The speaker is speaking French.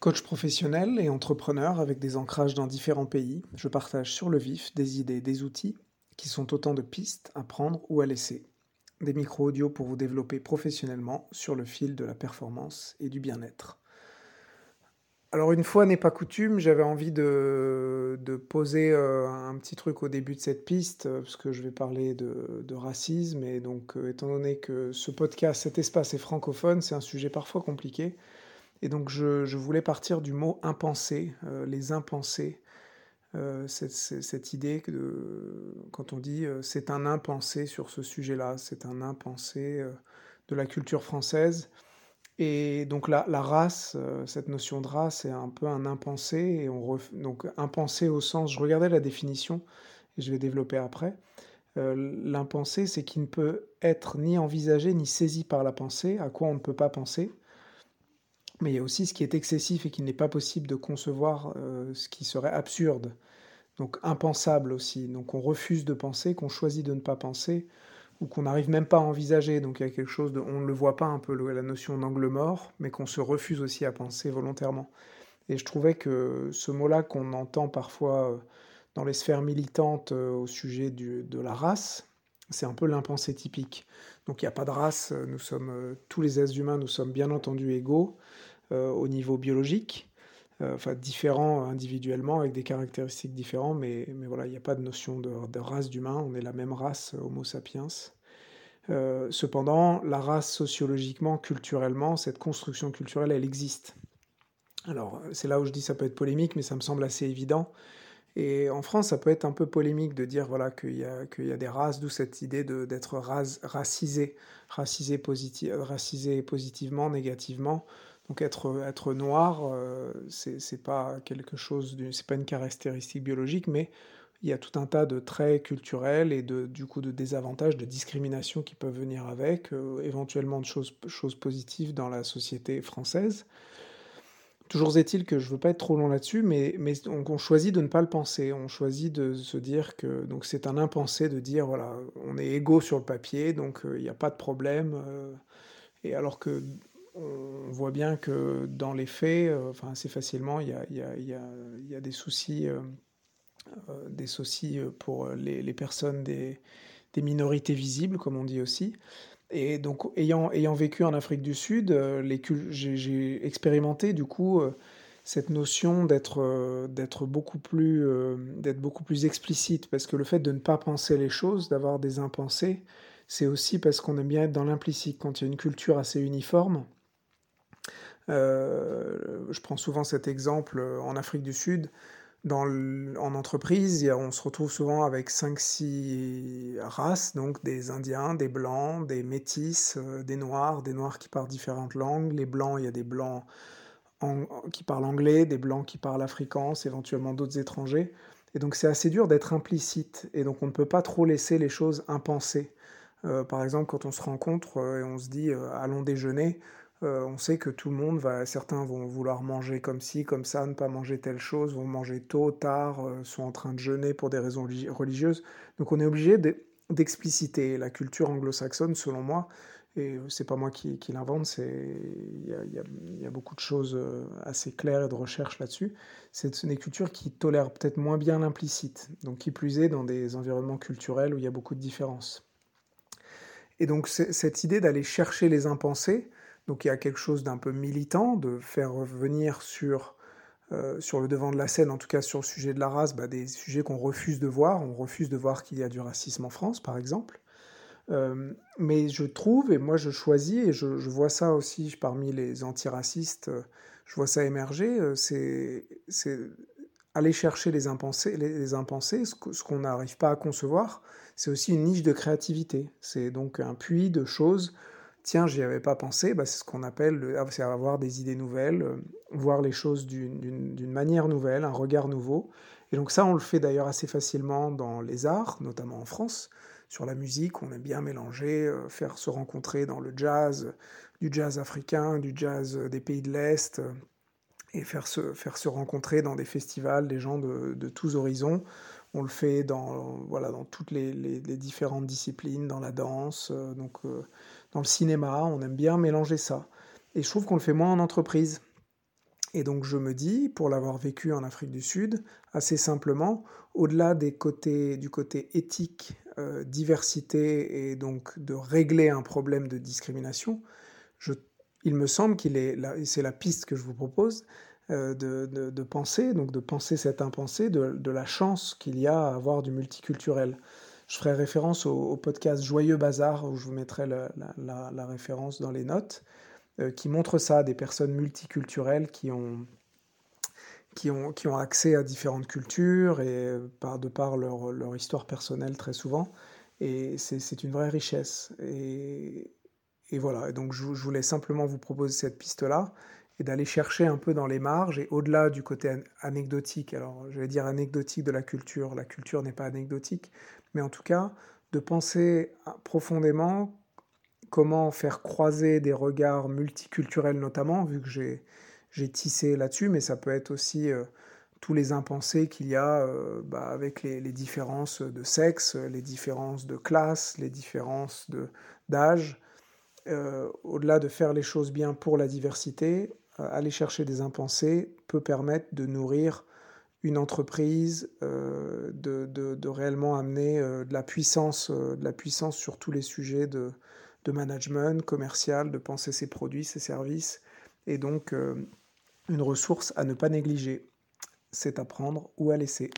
Coach professionnel et entrepreneur avec des ancrages dans différents pays, je partage sur le vif des idées, des outils qui sont autant de pistes à prendre ou à laisser. Des micro-audio pour vous développer professionnellement sur le fil de la performance et du bien-être. Alors une fois n'est pas coutume, j'avais envie de, poser euh, un petit truc au début de cette piste, euh, parce que je vais parler de, racisme, et donc euh, étant donné que ce podcast, cet espace est francophone, c'est un sujet parfois compliqué, et donc je, voulais partir du mot impensé, les impensés, cette, idée que quand on dit c'est un impensé sur ce sujet-là, c'est un impensé de la culture française, et donc la, race, euh, cette notion de race est un peu un impensé, et on donc impensé au sens, je regardais la définition, et je vais développer après. Euh, l'impensé, c'est qui ne peut être ni envisagé ni saisi par la pensée, à quoi on ne peut pas penser. Mais il y a aussi ce qui est excessif et qui n'est pas possible de concevoir, euh, ce qui serait absurde. Donc impensable aussi. Donc on refuse de penser, qu'on choisit de ne pas penser, ou qu'on n'arrive même pas à envisager. Donc il y a quelque chose de, on ne le voit pas un peu la notion d'angle mort, mais qu'on se refuse aussi à penser volontairement. Et je trouvais que ce mot-là qu'on entend parfois euh, dans les sphères militantes euh, au sujet de la race, c'est un peu l'impensé typique. Donc il n'y a pas de race, nous sommes tous les êtres humains, nous sommes bien entendu égaux au niveau biologique, enfin différents individuellement avec des caractéristiques différentes, mais, mais voilà, il n'y a pas de notion de, race d'humain, on est la même race, Homo sapiens. Euh, cependant, la race sociologiquement, culturellement, cette construction culturelle, elle existe. Alors, c'est là où je dis ça peut être polémique, mais ça me semble assez évident. Et en France, ça peut être un peu polémique de dire voilà, qu'il y, y, a des races, d'où cette idée d'être racisé, racisé, racisé positivement, négativement. Donc être, noir, euh, c'est pas quelque chose, c'est pas une caractéristique biologique, mais il y a tout un tas de traits culturels et de, du coup de désavantages, de discrimination qui peuvent venir avec, euh, éventuellement de choses, positives dans la société française. Toujours est-il que je veux pas être trop long là-dessus, mais, on, choisit de ne pas le penser. On choisit de se dire que donc c'est un impensé de dire voilà, on est égaux sur le papier, donc euh, il n'y a pas de problème. Euh, et alors que on voit bien que dans les faits, enfin assez facilement, il y a, des soucis euh, des soucis euh, pour les, personnes des, minorités visibles, comme on dit aussi. Et donc, ayant, vécu en Afrique du Sud, euh, j'ai expérimenté du coup cette notion d'être beaucoup plus explicite, parce que le fait de ne pas penser les choses, d'avoir des impensés, c'est aussi parce qu'on aime bien être dans l'implicite. Quand il y a une culture assez uniforme, je prends souvent cet exemple en Afrique du Sud en entreprise, on se retrouve souvent avec 5-6 races, donc des Indiens, des Blancs, des Métis, euh, des Noirs, des Noirs qui parlent différentes langues. Les Blancs, il y a des Blancs qui parlent anglais, des Blancs qui parlent afrikaans, éventuellement d'autres étrangers. Et donc c'est assez dur d'être implicite, et donc on ne peut pas trop laisser les choses impensées. Euh, par exemple, quand on se rencontre euh, et on se dit allons déjeuner, euh, on sait que tout le monde va, certains vont vouloir manger comme ci, comme ça, ne pas manger telle chose, vont manger tôt, tard, euh, sont en train de jeûner pour des raisons religieuses. Donc on est obligé d'expliciter. La culture anglo-saxonne, selon moi, et c'est pas moi qui, l'invente, il y, a beaucoup de choses euh, assez claires et de recherche là-dessus. C'est une culture qui tolère peut-être moins bien l'implicite, donc qui plus est dans des environnements culturels où il y a beaucoup de différences. Et donc cette idée d'aller chercher les impensés, donc il y a quelque chose d'un peu militant, de faire revenir sur, euh, sur le devant de la scène, en tout cas sur le sujet de la race, bah, des sujets qu'on refuse de voir. On refuse de voir qu'il y a du racisme en France, par exemple. Euh, mais je trouve, et moi je choisis, et je, vois ça aussi parmi les antiracistes, je vois ça émerger, c'est aller chercher les impensés, les, impensés ce qu'on n'arrive pas à concevoir, c'est aussi une niche de créativité. C'est donc un puits de choses tiens, j'y avais pas pensé, bah, c'est ce qu'on appelle, avoir des idées nouvelles, euh, voir les choses d'une manière nouvelle, un regard nouveau. Et donc ça, on le fait d'ailleurs assez facilement dans les arts, notamment en France. Sur la musique, on aime bien mélanger, euh, faire se rencontrer dans le jazz, du jazz africain, du jazz des pays de l'Est, euh, et faire se, faire se rencontrer dans des festivals des gens de tous horizons. On le fait dans, voilà, dans toutes les, différentes disciplines, dans la danse, donc dans le cinéma, on aime bien mélanger ça. Et je trouve qu'on le fait moins en entreprise. Et donc je me dis, pour l'avoir vécu en Afrique du Sud, assez simplement, au-delà des côtés, du côté éthique, euh, diversité et donc de régler un problème de discrimination, il me semble qu'il est, c'est la piste que je vous propose, euh, de, penser, donc de penser cette impensée, de, de la chance qu'il y a à avoir du multiculturel. Je ferai référence au, podcast Joyeux Bazar, où je vous mettrai la, référence dans les notes, euh, qui montre ça, des personnes multiculturelles qui ont, qui ont, qui ont accès à différentes cultures, et par, de par leur, leur histoire personnelle très souvent. Et c'est une vraie richesse. Et, et voilà, donc je, je voulais simplement vous proposer cette piste-là et d'aller chercher un peu dans les marges et au-delà du côté anecdotique. Alors, je vais dire anecdotique de la culture. La culture n'est pas anecdotique, mais en tout cas, de penser profondément comment faire croiser des regards multiculturels notamment, vu que j'ai tissé là-dessus, mais ça peut être aussi euh, tous les impensés qu'il y a euh, bah, avec les, différences de sexe, les différences de classe, les différences d'âge. Euh, au-delà de faire les choses bien pour la diversité, aller chercher des impensés peut permettre de nourrir une entreprise, euh, de, réellement amener euh, de, la puissance, de la puissance sur tous les sujets de, de, management commercial, de penser ses produits, ses services, et donc une ressource à ne pas négliger. C'est à prendre ou à laisser.